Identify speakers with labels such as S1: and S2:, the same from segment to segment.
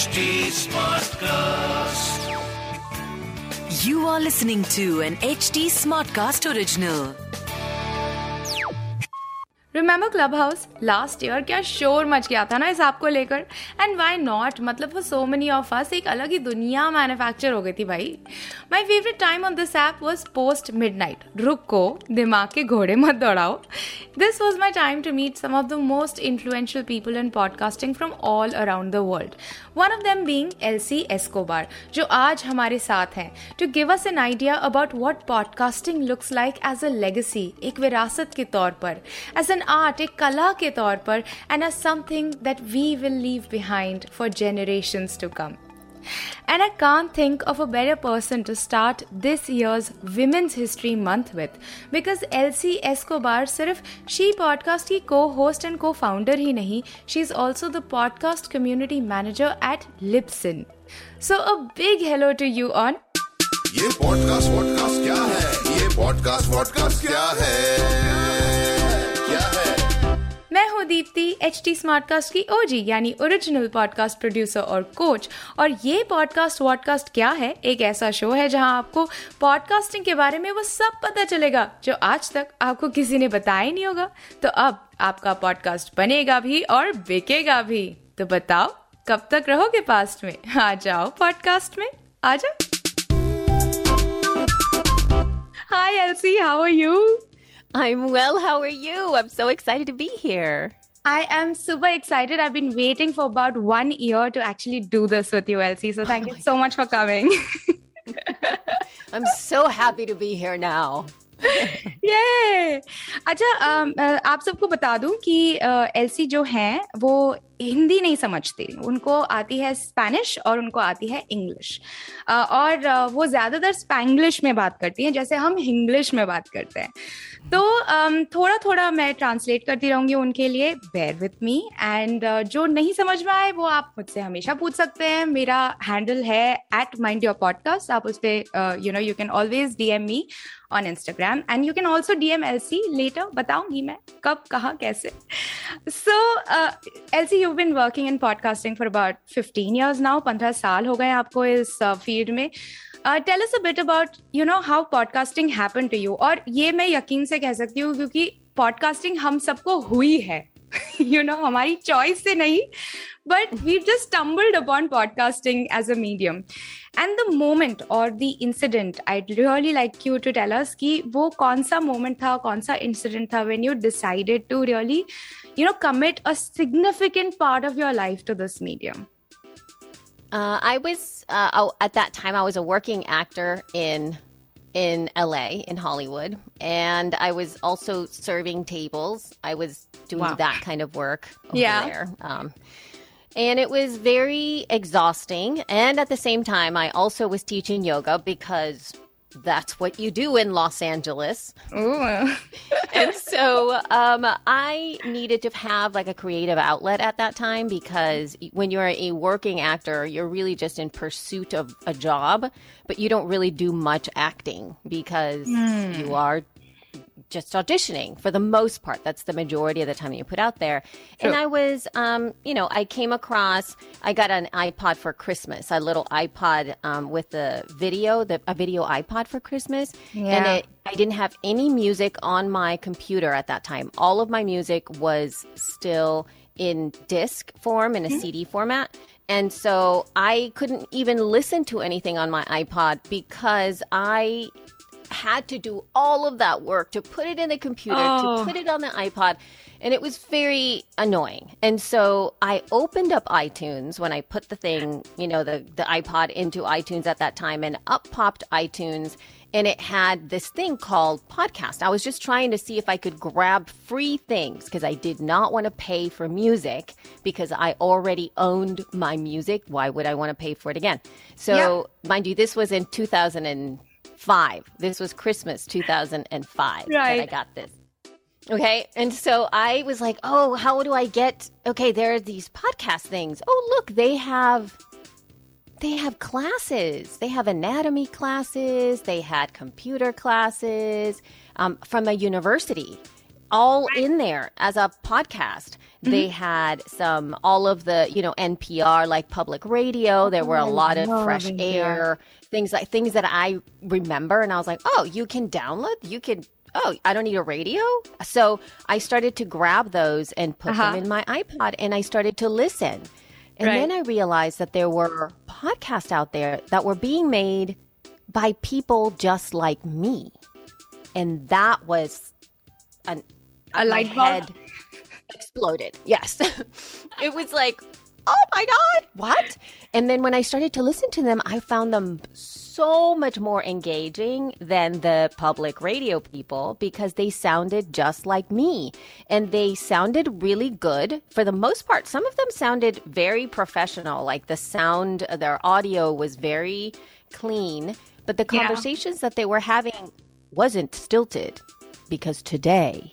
S1: HT Smartcast.
S2: You are listening to an HT Smartcast original.
S3: Remember Clubhouse last year क्या शोर much गया था ना इस ऐप को लेकर एंड वाई नॉट मतलब for so many of us एक अलग ही दुनिया मैन्युफैक्चर हो गई थी भाई my favourite time on this app was post midnight रुको दिमाग के घोड़े मत दौड़ाओ this was my time to meet some of the most influential people in podcasting from all around the world one of them being Elsie Escobar जो आज हमारे साथ हैं। To give us an idea about what podcasting looks like as a legacy एक विरासत के तौर पर एज एन आर्ट एक कला के तौर पर and as something that we will leave behind for generations to come And I can't think of a better person to start this year's Women's History Month with because Elsie Escobar sirf she podcast ki co-host and co-founder hi nahi she's also the podcast community manager at Libsyn. So a big hello to you on
S4: Ye podcast vodcast kya hai? Ye podcast podcast kya?
S3: मैं हूँ Deepti H T Smartcast की OG यानी original podcast producer और coach और ये podcast vodcast क्या है? एक ऐसा शो है जहाँ आपको पॉडकास्टिंग के बारे में वो सब पता चलेगा जो आज तक आपको किसी ने बताया ही नहीं होगा। तो अब आपका पॉडकास्ट बनेगा भी और बिकेगा भी। तो बताओ कब तक रहोगे पास्ट में? आ जाओ पॉडकास्ट में। आ जाओ। Hi Elsie, how are you?
S5: I'm well. How are you? I'm so excited to be here.
S3: I am super excited. I've been waiting for about one year to actually do this with you, Elsie. So thank you so much for coming.
S5: I'm so happy to be here now.
S3: ये अच्छा अम, अ, आप सबको बता दूं कि LC जो हैं वो हिंदी नहीं समझती। उनको आती है स्पेनिश और उनको आती है इंग्लिश। और वो ज़्यादातर स्पैंग्लिश में बात करती हैं जैसे हम इंग्लिश में बात करते हैं। तो थोड़ा थोड़ा मैं ट्रांसलेट करती रहूँगी उनके लिए। बेयर विथ मी एंड जो नहीं समझ में आए वो आप मुझसे हमेशा पूछ सकते हैं। मेरा हैंडल है एट माइंड योर पॉडकास्ट आप उस पर you know you can always DM me on Instagram and you can also D M Elsie later बताऊँगी मैं कब कहाँ कैसे। So uh, Elsie you been working in podcasting for about fifteen years now पंद्रह साल हो गए आपको इस uh, फ़ील्ड में। Tell us a about you know how podcasting happen to you और ये मैं यकीन से कह सकती हूँ क्योंकि पॉडकास्टिंग हम सबको हुई है। you know हमारी चॉइस से नहीं but we've just stumbled upon podcasting as a medium and the moment or the incident i'd really like you to tell us कि वो कौन सा moment था कौन सा incident था when you decided to really you know commit a significant part of your life to this medium
S5: Uh, I was uh, oh, at that time. I was a working actor in in LA in Hollywood, and I was also serving tables. I was doing
S3: Wow.
S5: that kind of work over
S3: Yeah.
S5: there. Um, and it was very exhausting. And at the same time, I also was teaching yoga because that's what you do in Los Angeles.
S3: Ooh.
S5: and so um, I needed to have like a creative outlet at that time because when you're a working actor, you're really just in pursuit of a job, but you don't really do much acting because you are just auditioning for the most part. That's the majority of the time you put out there. And I was, um, you know, I came across, I got an iPod for Christmas, a little iPod um, with the video, the, a video iPod for Christmas. And
S3: Yeah.
S5: it, I didn't have any music on my computer at that time. All of my music was still in disc form in a CD format. And so I couldn't even listen to anything on my iPod because I had to do all of that work to put it in the computer,
S3: Oh.
S5: to put it on the iPod. And it was very annoying. And so I opened up iTunes when I put the thing, you know, the, the iPod into iTunes at that time, and up popped iTunes. And it had this thing called podcast. I was just trying to see if I could grab free things because I did not want to pay for music because I already owned my music. Why would I want to pay for it again? So, mind you, this was in 2005. This was Christmas 2005 that I got this. Okay. And so I was like, oh, how do I get? Okay, there are these podcast things. Oh, look, they have. They have classes. They have anatomy classes. They had computer classes um, from a university, all in there as a podcast. They had some, all of the, you know, NPR, like public radio. There were a lot of fresh air, things like things that I remember. And I was like, oh, you can download, you can, oh, I don't need a radio. So I started to grab those and put
S3: Uh-huh.
S5: them in my iPod and I started to listen. And
S3: Right.
S5: then I realized that there were podcasts out there that were being made by people just like me. And that was an,
S3: A light bulb?
S5: exploded. Yes. it was like, oh my God, what? And then when I started to listen to them, I found them so much more engaging than the public radio people because they sounded just like me. And they sounded really good for the most part. Some of them sounded very professional, like the sound, of their audio was very clean. But the
S3: Yeah.
S5: conversations that they were having wasn't stilted because today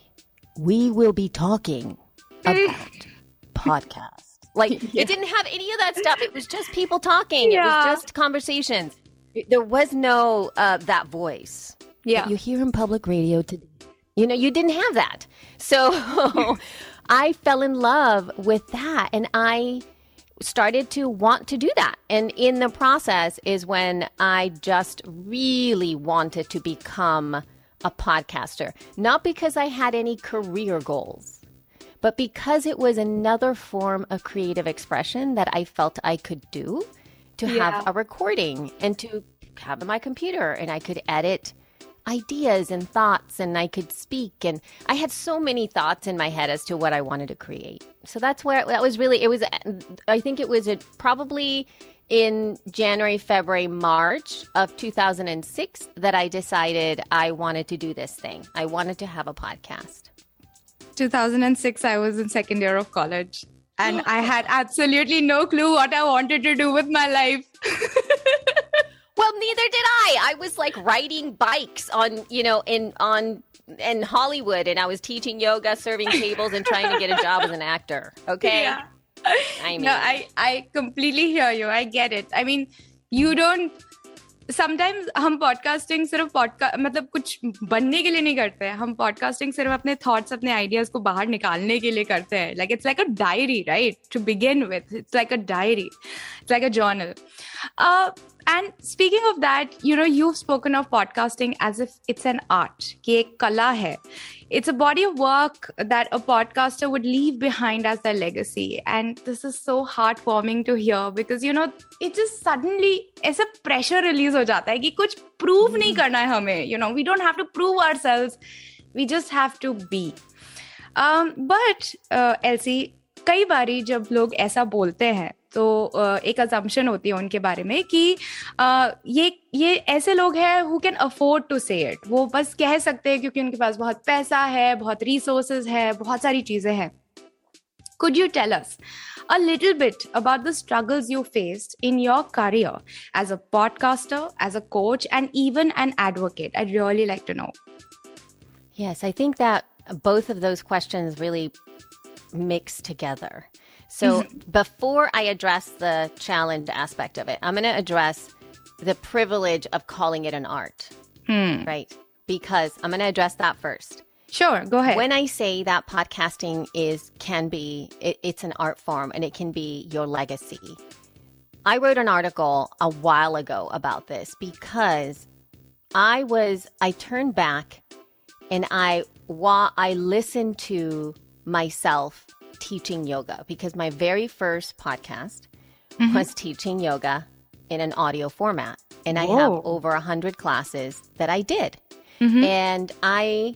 S5: we will be talking about podcast. Like it didn't have any of that stuff. It was just people talking. It was just conversations. There was no uh, that voice.
S3: Yeah.
S5: that you hear in public radio today. You know, you didn't have that. So I fell in love with that, and I started to want to do that. And in the process is when I just really wanted to become a podcaster, not because I had any career goals, but because it was another form of creative expression that I felt I could do to
S3: Yeah.
S5: have a recording and to have in my computer and I could edit ideas and thoughts and I could speak and I had so many thoughts in my head as to what I wanted to create. So that's where that was really it was I think it was uh, probably in January, February, March of 2006 that I decided I wanted to do this thing. I wanted to have a podcast.
S3: 2006, I was in second year of college. And I had absolutely no clue what I wanted to do with my life.
S5: Well, neither did I. I was like riding bikes on, you know, in on in Hollywood and I was teaching yoga, serving tables and trying to get a job as an actor. Okay?
S3: Yeah.
S5: I mean
S3: No, I, I completely hear you. I get it. I mean, you don't sometimes हम podcasting सिर्फ़ podcast मतलब कुछ बनने के लिए नहीं करते हैं। हम पॉडकास्टिंग सिर्फ़ अपने थॉट्स अपने आइडियाज़ को बाहर निकालने के लिए करते हैं। Like it's like a diary right to begin with it's like a diary it's like a journal and speaking of that you know you've spoken of podcasting as if it's an art कि एक कला है it's a body of work that a podcaster would leave behind as their legacy and this is so heartwarming to hear because you know it just suddenly ऐसा pressure release हो जाता है कि कुछ prove नहीं करना है हमें you know we don't have to prove ourselves we just have to be um, but uh, Elsie कई बारी जब लोग ऐसा बोलते हैं तो एक अजम्पन होती है उनके बारे में कि ये ये ऐसे लोग हैं who can afford to say it वो बस कह सकते हैं क्योंकि उनके पास बहुत पैसा है, बहुत रिसोर्सेज है, बहुत सारी चीज़ें हैं। Could you tell a little bit about the struggle you faced in your career as a podcaster as a coach and even an advocate I really like to know
S5: yes I think that both of those questions mix together So mm-hmm. before I address the challenge aspect of it, I'm going to address the privilege of calling it an art. Hmm. Right? Because I'm going to address that first.
S3: sure go ahead
S5: When I say that podcasting is can be it, it's an art form and it can be your legacy. I wrote an article a while ago about this because I was I turned back and I wa- I listened to myself teaching yoga because my very first podcast mm-hmm. was teaching yoga in an audio format and I have over a hundred classes that I did mm-hmm. and I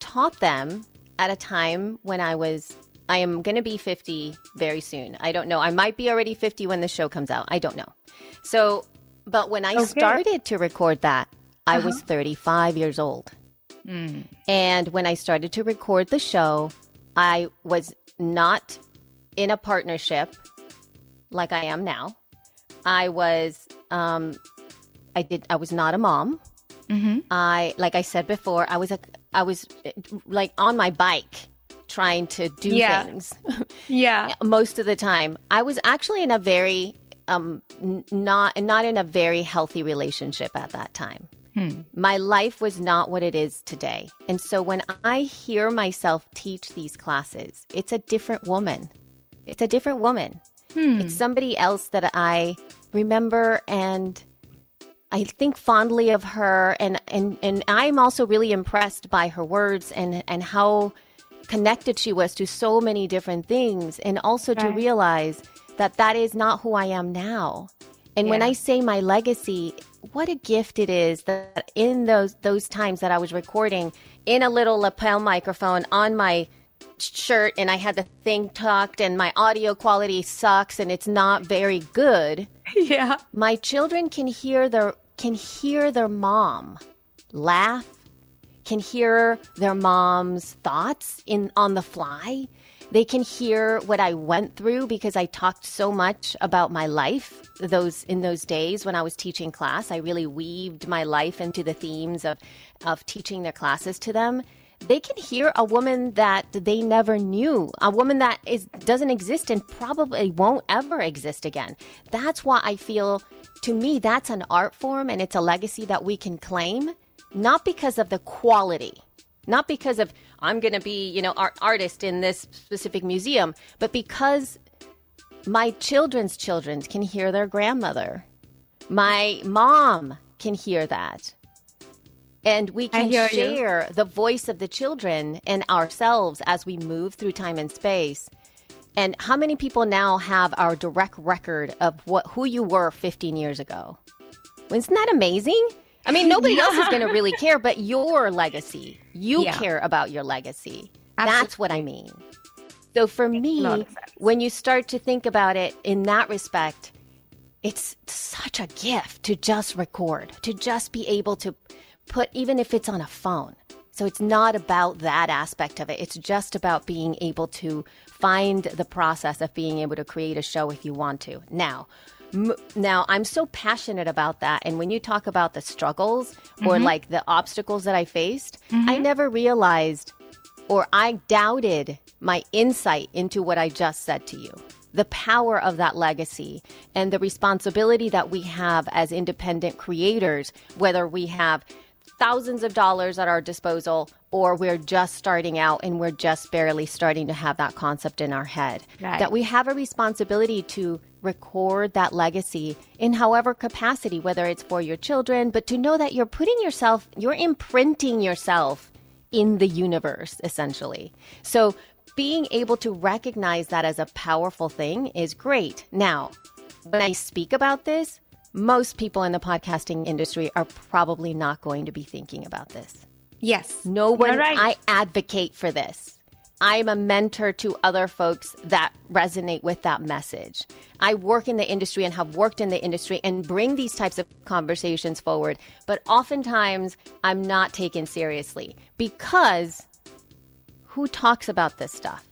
S5: taught them at a time when I was I am going to be 50 very soon. I don't know. I might be already 50 when the show comes out. I don't know. So, but when I
S3: Okay.
S5: started to record that, I uh-huh. was 35 years old. Mm. And when I started to record the show, I was not in a partnership like I am now. I was um I did I was not a mom. I like I said before, I was a I was like on my bike trying to do
S3: Yeah.
S5: things
S3: yeah
S5: most of the time. I was actually in a very um n- not not in a very healthy relationship at that time. Hmm. My life was not what it is today. And so when I hear myself teach these classes, it's a different woman. It's a different woman. Hmm. It's somebody else that I remember and I think fondly of her and, and, and I'm also really impressed by her words and, and how connected she was to so many different things and also to realize that that is not who I am now. And when I say my legacy, what a gift it is that in those those times that I was recording in a little lapel microphone on my shirt and I had the thing tucked and my audio quality sucks and it's not very good
S3: yeah.
S5: my children can hear their can hear their mom laugh can hear their mom's thoughts in on the fly they can hear what i went through because i talked so much about my life those in those days when i was teaching class i really weaved my life into the themes of of teaching their classes to them they can hear a woman that they never knew, a woman that is doesn't exist and probably won't ever exist again. That's why I feel to me that's an art form and it's a legacy that we can claim, not because of the quality, not because of I'm going to be, you know, art artist in this specific museum, but because my children's children can hear their grandmother. My mom can hear that. And we can
S3: hear you.
S5: share the voice of the children and ourselves as we move through time and space. And how many people now have our direct record of what who you were 15 years ago? Isn't that amazing? I mean, nobody else is going to really care, but your legacy. You
S3: Yeah.
S5: care about your legacy.
S3: Absolutely.
S5: That's what I mean. So for me,
S3: lot of sense.
S5: when you start to think about it in that respect, it's such a gift to just record, to just be able to put, even if it's on a phone. So it's not about that aspect of it. It's just about being able to find the process of being able to create a show if you want to. Now, now I'm so passionate about that. And when you talk about the struggles or mm-hmm. like the obstacles that I faced, I mm-hmm. never realized or I doubted my insight into what I just said to you. The power of that legacy and the responsibility that we have as independent creators, whether we have thousands of dollars at our disposal or we're just starting out and we're just barely starting to have that concept in our head.
S3: Right.
S5: That we have a responsibility to record that legacy in however capacity, whether it's for your children, but to know that you're putting yourself, you're imprinting yourself in the universe, essentially. So being able to recognize that as a powerful thing is great. Now, when I speak about this, most people in the podcasting industry are probably not going to be thinking about this.
S3: Yes.
S5: No one,
S3: right.
S5: I advocate for this. I'm a mentor to other folks that resonate with that message. I work in the industry and have worked in the industry and bring these types of conversations forward, but oftentimes I'm not taken seriously because who talks about this stuff?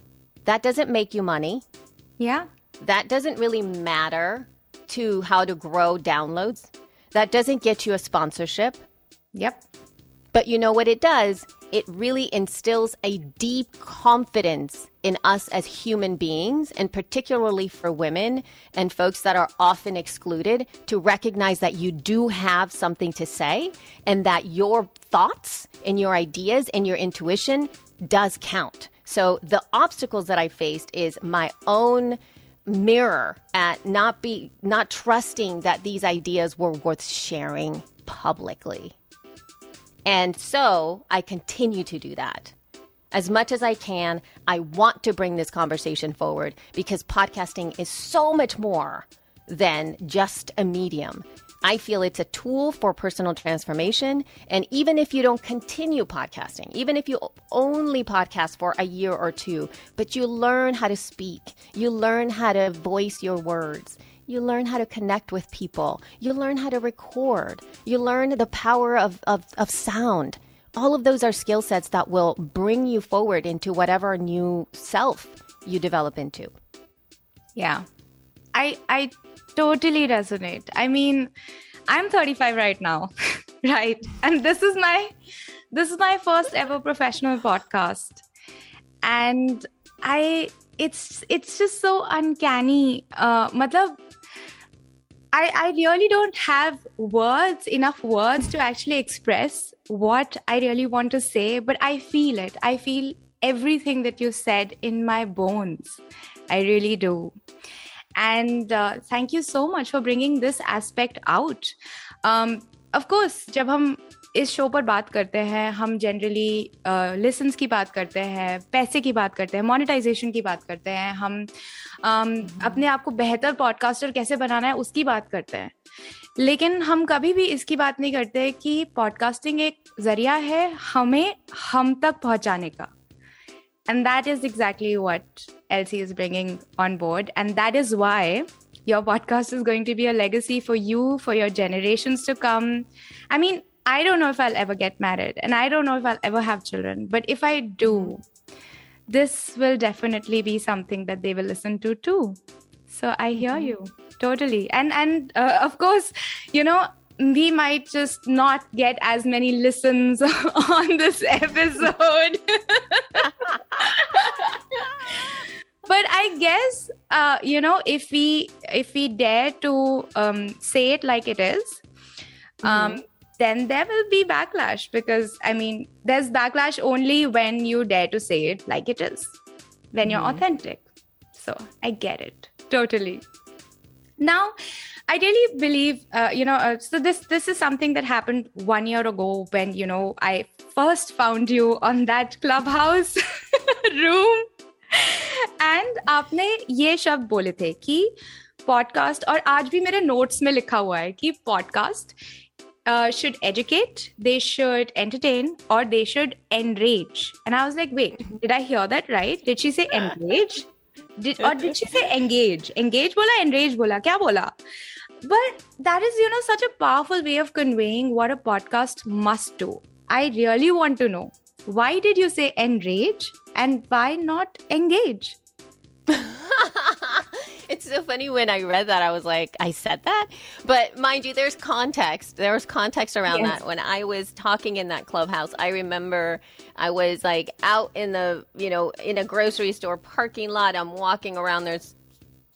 S5: That doesn't make you money.
S3: yeah.
S5: That doesn't really matter to how to grow downloads. That doesn't get you a sponsorship.
S3: Yep.
S5: But you know what it does? It really instills a deep confidence in us as human beings, and particularly for women and folks that are often excluded, to recognize that you do have something to say and that your thoughts and your ideas and your intuition does count. So the obstacles that I faced is my own mirror at not be not trusting that these ideas were worth sharing publicly. And so I continue to do that. As much as I can, I want to bring this conversation forward because podcasting is so much more than just a medium. I feel it's a tool for personal transformation. And even if you don't continue podcasting, even if you only podcast for a year or two, but you learn how to speak, you learn how to voice your words, you learn how to connect with people. You learn how to record. You learn the power of, of, of sound. All of those are skill sets that will bring you forward into whatever new self you develop into.
S3: Yeah. I I totally resonate. I mean, I'm 35 right now, right? And this is my this is my first ever professional podcast. And I it's it's just so uncanny. Uh matlab, I, I really don't have words, enough words to actually express what I really want to say, but I feel it. I feel everything that you said in my bones. I really do. And thank you so much for bringing this aspect out. Um, of course, जब हम इस show पर बात करते हैं हम generally lessons uh, की बात करते हैं पैसे की बात करते हैं मोनेटाइजेशन की बात करते हैं हम um, अपने आप को बेहतर पॉडकास्टर कैसे बनाना है उसकी बात करते हैं लेकिन हम कभी भी इसकी बात नहीं करते कि पॉडकास्टिंग एक ज़रिया है हमें हम तक पहुँचाने का And that is exactly what Elsie is bringing on board. And that is why your podcast is going to be a legacy for you, for your generations to come. I mean, I don't know if I'll ever get married and I don't know if I'll ever have children. But if I do, this will definitely be something that they will listen to too. So I hear mm-hmm. you totally. And and uh, of course, you know, we might just not get as many listens on this episode. but i guess uh, you know if we if we dare to um, say it like it is um, mm-hmm then there will be backlash because I mean, there's backlash only when you dare to say it like it is, when you're mm-hmm. authentic. So I get it totally. Now, I really believe, uh, you know, uh, so this this is something that happened one year ago when you know I first found you on that clubhouse room, and आपने ये शब्द बोले थे कि podcast और आज भी मेरे नोट्स में लिखा हुआ है कि podcast uh, should educate, they should entertain, or they should enrage. And I was like, wait, did I hear that right? Did she say enrage? Did or did she say engage? Engage bola, enrage bola, kya bola? But that is, you know, such a powerful way of conveying what a podcast must do. I really want to know why did you say enrage and why not engage?
S5: it's so funny when I read that, I was like, I said that. But mind you, there's context. There was context around yes. that. When I was talking in that clubhouse, I remember I was like out in the, you know, in a grocery store parking lot. I'm walking around. There's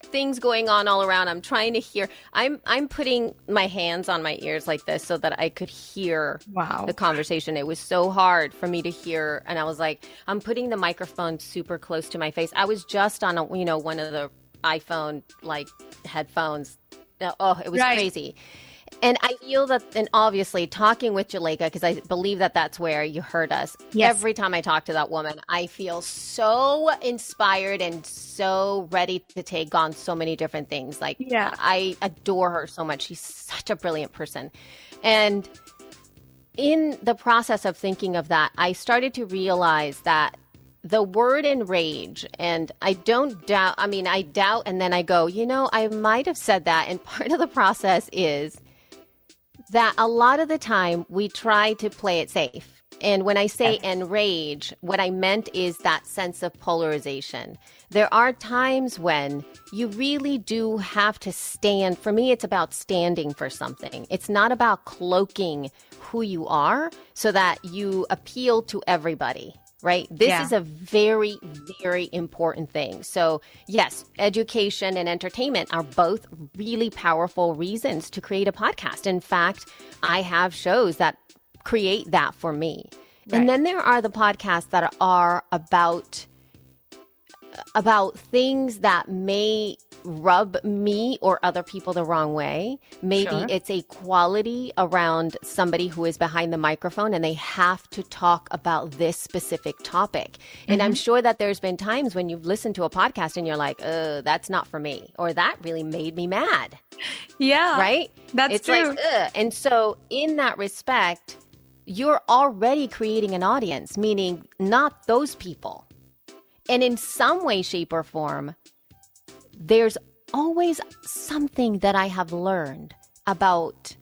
S5: things going on all around. I'm trying to hear. I'm I'm putting my hands on my ears like this so that I could hear
S3: wow.
S5: the conversation. It was so hard for me to hear, and I was like, I'm putting the microphone super close to my face. I was just on a you know one of the iPhone like headphones. Oh, it was right. crazy. And I feel that, and obviously talking with Jaleka, because I believe that that's where you heard us. Yes. Every time I talk to that woman, I feel so inspired and so ready to take on so many different things. Like,
S3: yeah.
S5: I adore her so much. She's such a brilliant person. And in the process of thinking of that, I started to realize that the word enrage and i don't doubt i mean i doubt and then i go you know i might have said that and part of the process is that a lot of the time we try to play it safe. And when i say enrage what i meant is that sense of polarization. There are times when you really do have to stand. For me it's about standing for something. It's not about cloaking who you are so that you appeal to everybody right? This yeah. is a very, very important thing. So, yes, education and entertainment are both really powerful reasons to create a podcast. In fact, I have shows that create that for me. Right. And then there are the podcasts that are about about things that may rub me or other people the wrong way. Maybe sure. it's a quality around somebody who is behind the microphone and they have to talk about this specific topic. Mm-hmm. And I'm mm-hmm. sure that there's been times when you've listened to a podcast and you're like, "Uh, that's not for me," or "That really made me mad."
S3: Yeah.
S5: Right?
S3: That's
S5: it's
S3: true.
S5: Like, Ugh. And so in that respect, you're already creating an audience, meaning not those people. And in some way, shape, or form, there's always something that I have learned about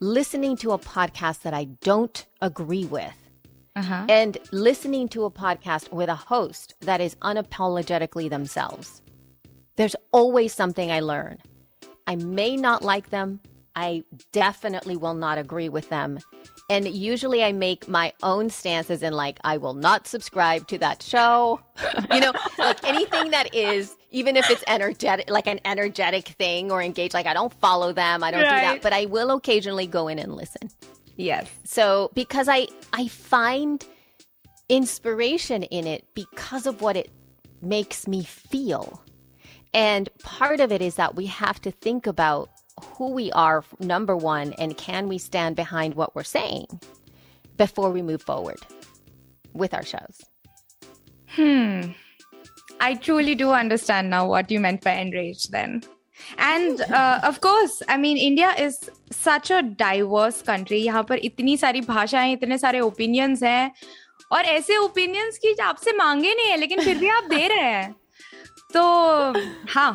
S5: listening to a podcast that I don't agree with. Uh-huh. And listening to a podcast with a host that is unapologetically themselves. There's always something I learn. I may not like them. I definitely will not agree with them. And usually I make my own stances in like, I will not subscribe to that show. you know, like anything that is, even if it's energetic, like an energetic thing or engage, like I don't follow them, I don't do that, but I will occasionally go in and listen.
S3: Yes.
S5: So because I I find inspiration in it because of what it makes me feel. And part of it is that we have to think about who we are number 1 and can we stand behind what we're saying before we move forward with our shows.
S3: I truly do understand now what you meant by enraged then. And uh, of course, I mean, India is such a diverse country. यहाँ पर इतनी सारी भाषाएं इतने सारे opinions हैं और ऐसे ओपिनियंस की आपसे मांगे नहीं है लेकिन फिर भी आप दे रहे हैं तो हाँ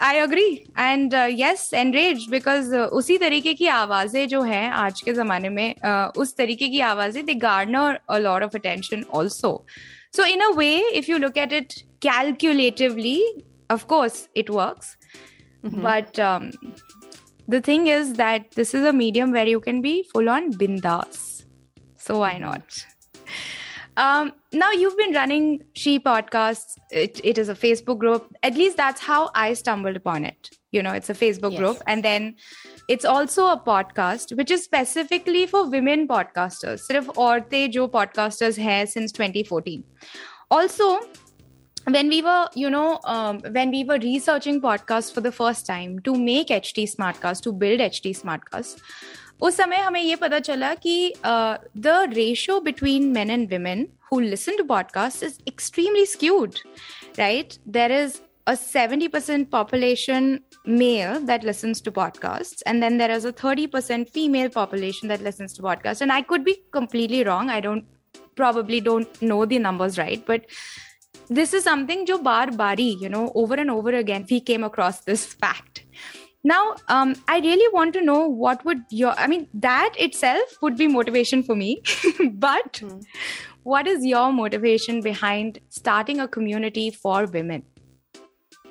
S3: I agree and yes rage because उसी तरीके की आवाज़ें जो हैं आज के जमाने में uh, उस तरीके की आवाज़ें they garner a lot of attention also so in a way if you look at it calculatively of course it work but the thing is that this is a medium where you can be full on बिंदास so I not um, now you've been running she podcasts it, it is a facebook group at least that's how i stumbled upon it you know it's a facebook
S5: Yes.
S3: group and then it's also a podcast which is specifically for women podcasters सिर्फ औरतें जो podcasters हैं since 2014 also when we were you know um, when we were researching podcasts for the first time to make ht smartcast to build ht smartcast उस समय हमें ये पता चला कि the ratio between men and women who listen to podcasts is extremely skewed right there is a 70% population male that listens to podcasts and then there is a 30% female population that listens to podcasts and i could be completely wrong i don't probably don't know the numbers right but this is something jo bar bari you know over and over again we came across this fact now um, i really want to know what would your i mean that itself would be motivation for me but what is your motivation behind starting a community for women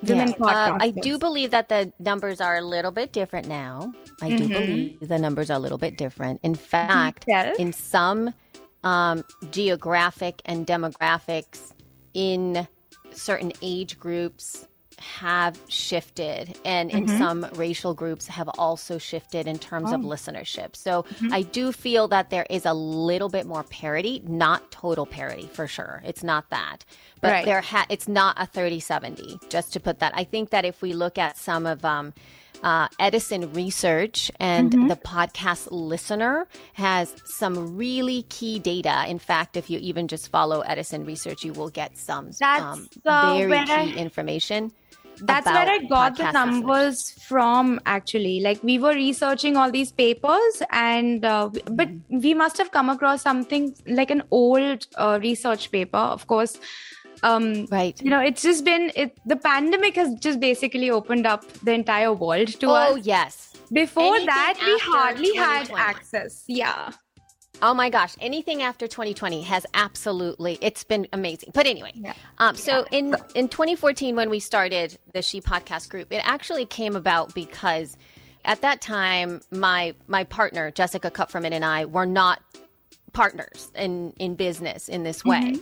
S3: women
S5: Uh, I do believe that the numbers are a little bit different now. I do believe the numbers are a little bit different. In fact,
S3: Yes.
S5: in some um, geographic and demographics, in certain age groups, have shifted, and in some racial groups have also shifted in terms of listenership. So I do feel that there is a little bit more parity, not total parity for sure. It's not that, but
S3: Right.
S5: there ha- it's not a 30-70 just to put that i think that if we look at some of um, uh, edison research and
S3: Mm-hmm.
S5: the podcast listener has some really key data in fact if you even just follow edison research you will get some um, very key
S3: I-
S5: information
S3: that's where I got the numbers from actually. Like we were researching all these papers, and uh, but we must have come across something like an old uh, research paper. Of course, um,
S5: Right.
S3: You know, it's just been it. The pandemic has just basically opened up the entire world to
S5: oh
S3: us.
S5: Oh yes
S3: Before
S5: anything
S3: that, we hardly had access. Yeah.
S5: Oh my gosh, anything after 2020 has absolutely it's been amazing. But anyway,
S3: Yeah.
S5: um, so in in 2014 when we started the She Podcast group, it actually came about because at that time my my partner Jessica Kupferman and I were not partners in in business in this way.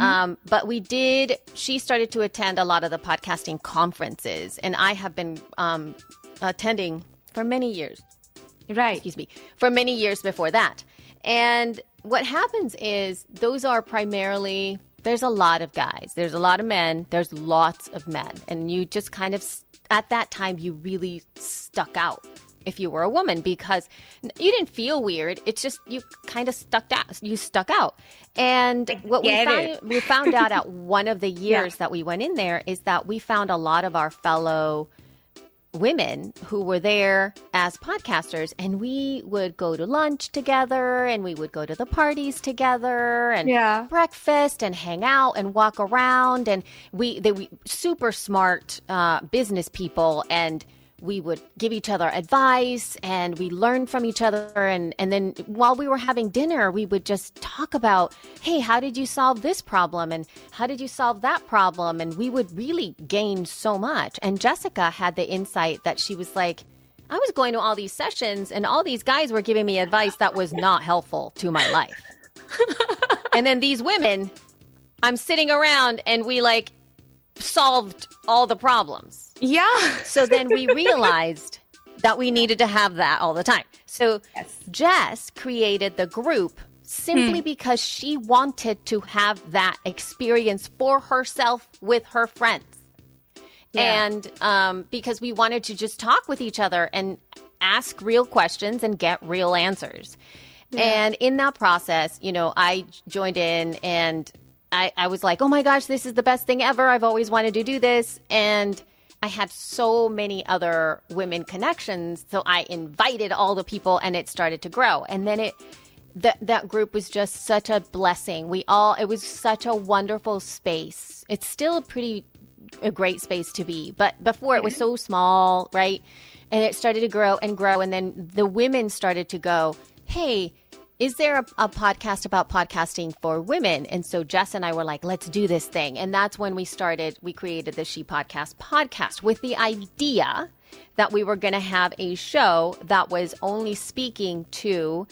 S5: Um, but we did. She started to attend a lot of the podcasting conferences, and I have been um, attending for many years
S3: Right.
S5: excuse me, for many years before that. And what happens is those are primarily there's a lot of guys, there's a lot of men, there's lots of men, and you just kind of at that time you really stuck out if you were a woman because you didn't feel weird. It's just you kind of stuck out. You stuck out. And what we found, we found out at one of the years that we went in there is that we found a lot of our fellow women who were there as podcasters and we would go to lunch together and we would go to the parties together and
S3: Yeah.
S5: breakfast and hang out and walk around and we they were super smart uh, business people and we would give each other advice and we learned from each other and and then while we were having dinner we would just talk about hey how did you solve this problem and how did you solve that problem and we would really gain so much and Jessica had the insight that she was like I was going to all these sessions and all these guys were giving me advice that was not helpful to my life. and then these women, I'm sitting around and we like solved all the problems.
S3: Yeah.
S5: So then we realized that we needed to have that all the time. So
S3: Yes.
S5: Jess created the group simply because she wanted to have that experience for herself with her friends.
S3: Yeah.
S5: And um, because we wanted to just talk with each other and ask real questions and get real answers. And in that process, you know, I joined in and I, I was like, oh my gosh, this is the best thing ever. I've always wanted to do this. And I had so many other women connections. So I invited all the people and it started to grow. And then it, that that group was just such a blessing. We all it was such a wonderful space. It's still a pretty a great space to be, but before it was so small, right? And it started to grow and grow and then the women started to go, "Hey, is there a, a podcast about podcasting for women? And so Jess and I were like, let's do this thing. And that's when we started, we created the She Podcast podcast with the idea that we were going to have a show that was only speaking to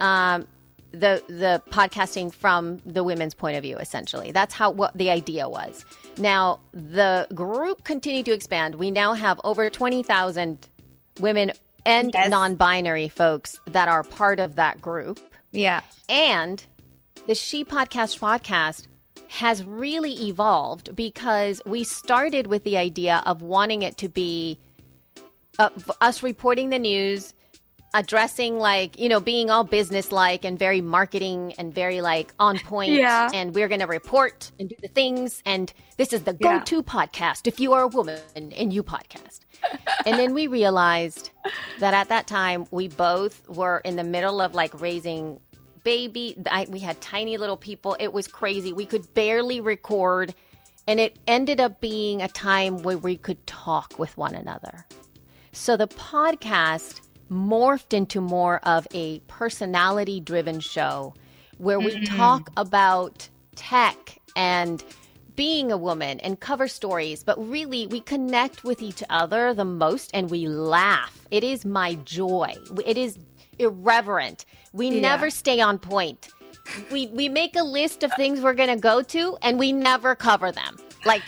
S5: um, the the podcasting from the women's point of view. Essentially, that's how what the idea was. Now the group continued to expand. We now have over twenty thousand women and
S3: Yes.
S5: non-binary folks that are part of that group.
S3: Yeah.
S5: And the She Podcast podcast has really evolved because we started with the idea of wanting it to be uh, us reporting the news, addressing like, you know, being all business-like and very marketing and very like on point.
S3: Yeah.
S5: And we're going to report and do the things. And this is the go-to podcast if you are a woman and you podcast. and then we realized that at that time we both were in the middle of like raising baby I, we had tiny little people it was crazy we could barely record and it ended up being a time where we could talk with one another so the podcast morphed into more of a personality driven show where we mm-hmm. talk about tech and being a woman and cover stories, but really we connect with each other the most and we laugh. It is my joy. It is irreverent. We
S3: Yeah.
S5: never stay on point. We we make a list of things we're going to go to and we never cover them. Like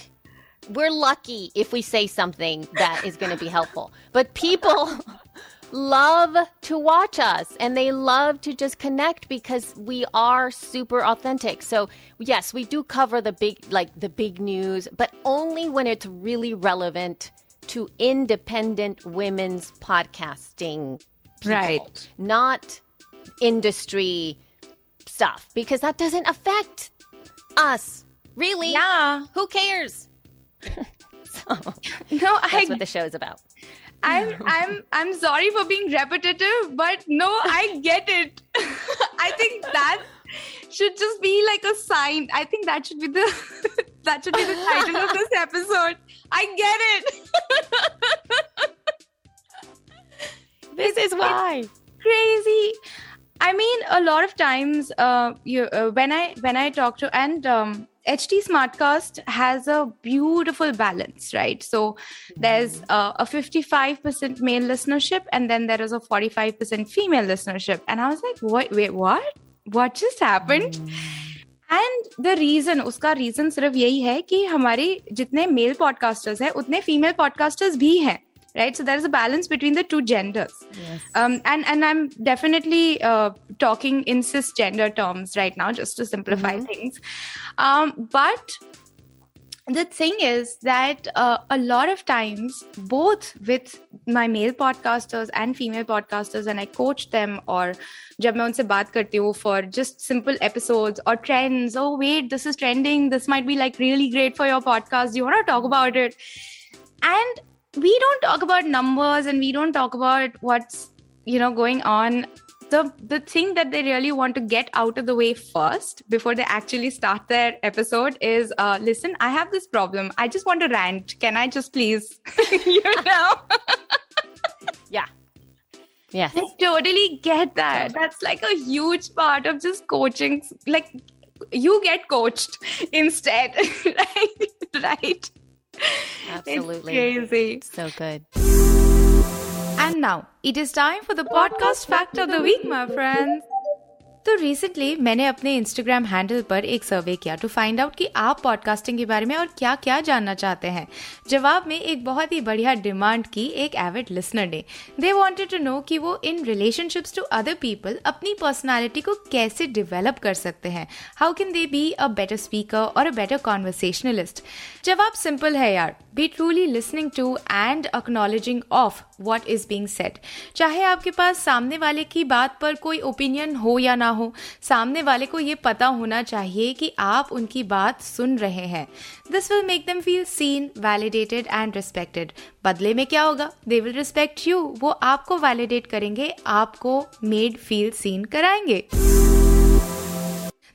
S5: we're lucky if we say something that is going to be helpful. But people love to watch us and they love to just connect because we are super authentic. So, yes, we do cover the big like the big news, but only when it's really relevant to independent women's podcasting. people,
S3: Right.
S5: Not industry stuff because that doesn't affect us. Really?
S3: Yeah.
S5: Who cares? so,
S3: No, I
S5: that's what the show is about.
S3: I'm I'm I'm sorry for being repetitive, but no, I get it. I think that should just be like a sign. I think that should be the that should be the title of this episode. I get it.
S5: This is why.
S3: Crazy. I mean, a lot of times, uh, you uh, when I when I talk to and um, HT Smartcast has a beautiful balance, right? So there's uh, a 55% male listenership, and then there is a 45% female listenership, and I was like, what? Wait, what? What just happened? And the reason उसका reason सिर्फ यही है कि हमारे जितने mail podcasters हैं उतने female podcasters भी हैं right so there's a balance between the two genders yes. um, and and i'm definitely uh, talking in cisgender terms right now just to simplify mm-hmm. things um, but the thing is that uh, a lot of times both with my male podcasters and female podcasters and i coach them or jab main unse baat karti for just simple episodes or trends oh wait this is trending this might be like really great for your podcast you want to talk about it and we don't talk about numbers and we don't talk about what's you know going on. The the thing that they really want to get out of the way first before they actually start their episode is uh, listen i have this problem. I just want to rant. Can i just please you know?
S5: Yeah. Yes.
S3: i totally get that. That's like a huge part of just coaching. Like you get coached instead. Right? Right
S5: Absolutely.
S3: it's crazy
S5: So good.
S3: And now it is time for the podcast fact of the week, my friends. तो recently मैंने अपने Instagram handle पर एक सर्वे किया to find out कि आप podcasting के बारे में और क्या क्या जानना चाहते हैं। जवाब में एक बहुत ही बढ़िया डिमांड की एक एविड लिसनर ने। दे वॉन्टेड टू नो कि वो in relationships to other people अपनी पर्सनैलिटी को कैसे डिवेलप कर सकते हैं। How can they be a better speaker और अ बेटर कॉन्वर्सेशनलिस्ट जवाब सिंपल है यार। Be truly listening to and acknowledging of what is being said चाहे आपके पास सामने वाले की बात पर कोई ओपिनियन हो या ना हो, सामने वाले को ये पता होना चाहिए कि आप उनकी बात सुन रहे हैं। This will make them feel seen validated and respected बदले में क्या होगा? दे विल रिस्पेक्ट यू वो आपको वैलिडेट करेंगे, आपको मेड फील सीन कराएँगे।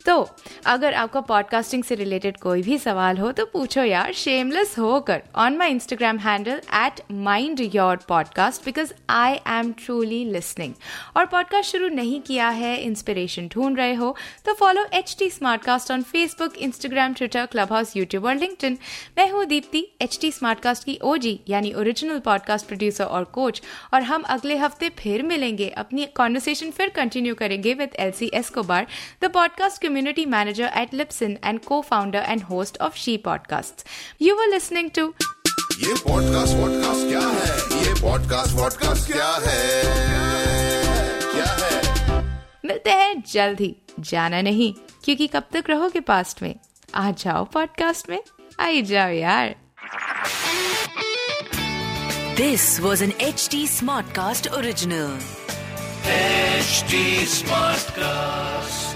S3: तो अगर आपका पॉडकास्टिंग से रिलेटेड कोई भी सवाल हो तो पूछो यार शेमलेस होकर on my Instagram handle at mind your podcast because I am truly listening और पॉडकास्ट शुरू नहीं किया है इंस्पिरेशन ढूंढ रहे हो तो follow H T Smartcast on Facebook Instagram Twitter Clubhouse YouTube और लिंकटन मैं हूँ दीप्ति एच टी स्मार्टकास्ट की ओजी यानी ओरिजिनल पॉडकास्ट प्रोड्यूसर और कोच और हम अगले हफ़्ते फिर मिलेंगे, अपनी कॉन्वर्सेशन फिर कंटिन्यू करेंगे with Elsie Escobar the podcast community manager at Lipson and co-founder and host of She Podcasts. You were listening to
S4: ये पॉडकास्ट वॉडकास्ट क्या है ये पॉडकास्ट वॉडकास्ट क्या है क्या है
S3: मिलते हैं जल्द ही जाना नहीं क्योंकि कब तक रहोगे पास्ट में आ जाओ पॉडकास्ट में आई जाओ यार this was an
S2: This was an HT Smartcast original.
S1: HD Smartcast.